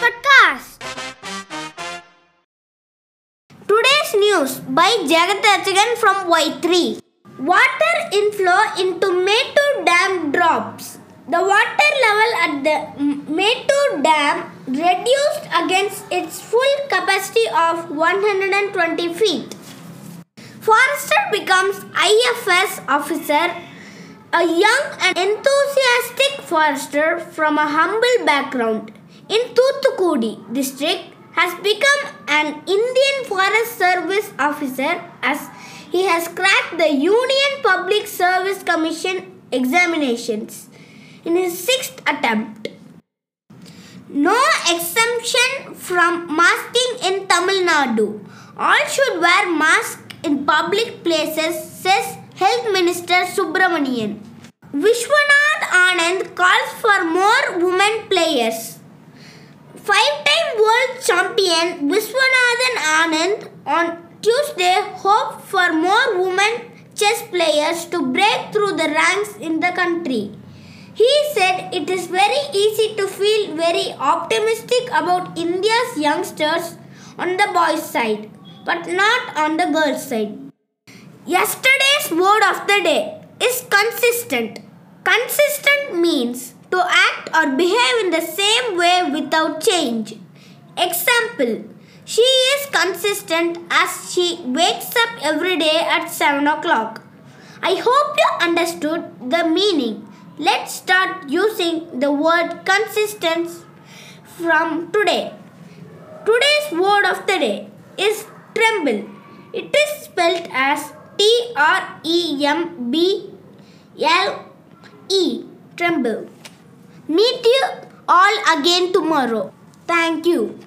Podcast. Today's news by Jagathratchakan from Y3. Water inflow into Mettur Dam drops. The water level at the M- Mettur Dam reduced against its full capacity of 120 feet. Forester becomes IFS officer, a young and enthusiastic forester from a humble background in Thoothukudi district has become an Indian Forest Service officer as he has cracked the Union Public Service Commission examinations in his sixth attempt. No exemption from masking in Tamil Nadu. All should wear masks in public places, says Health Minister Subramanian. Vishwanath Anand calls for more women players. Five time world champion Vishwanathan Anand on Tuesday hoped for more women chess players to break through the ranks in the country. He said it is very easy to feel very optimistic about India's youngsters on the boys' side, but not on the girls' side. Yesterday's word of the day is consistent. Consistent means to act or behave in the same way without change. Example She is consistent as she wakes up every day at 7 o'clock. I hope you understood the meaning. Let's start using the word consistent from today. Today's word of the day is tremble. It is spelled as T R E M B L E. Tremble. Meet you all again tomorrow. Thank you.